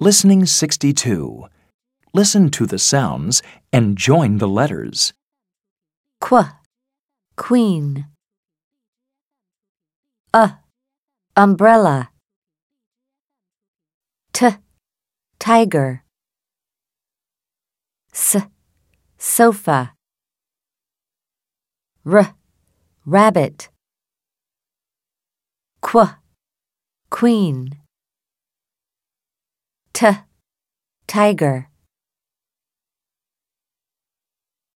Listening 62. Listen to the sounds and join the letters. Qu, queen. Uh, umbrella. T, tiger. S, sofa. R, rabbit. Qu, queen. T, tiger.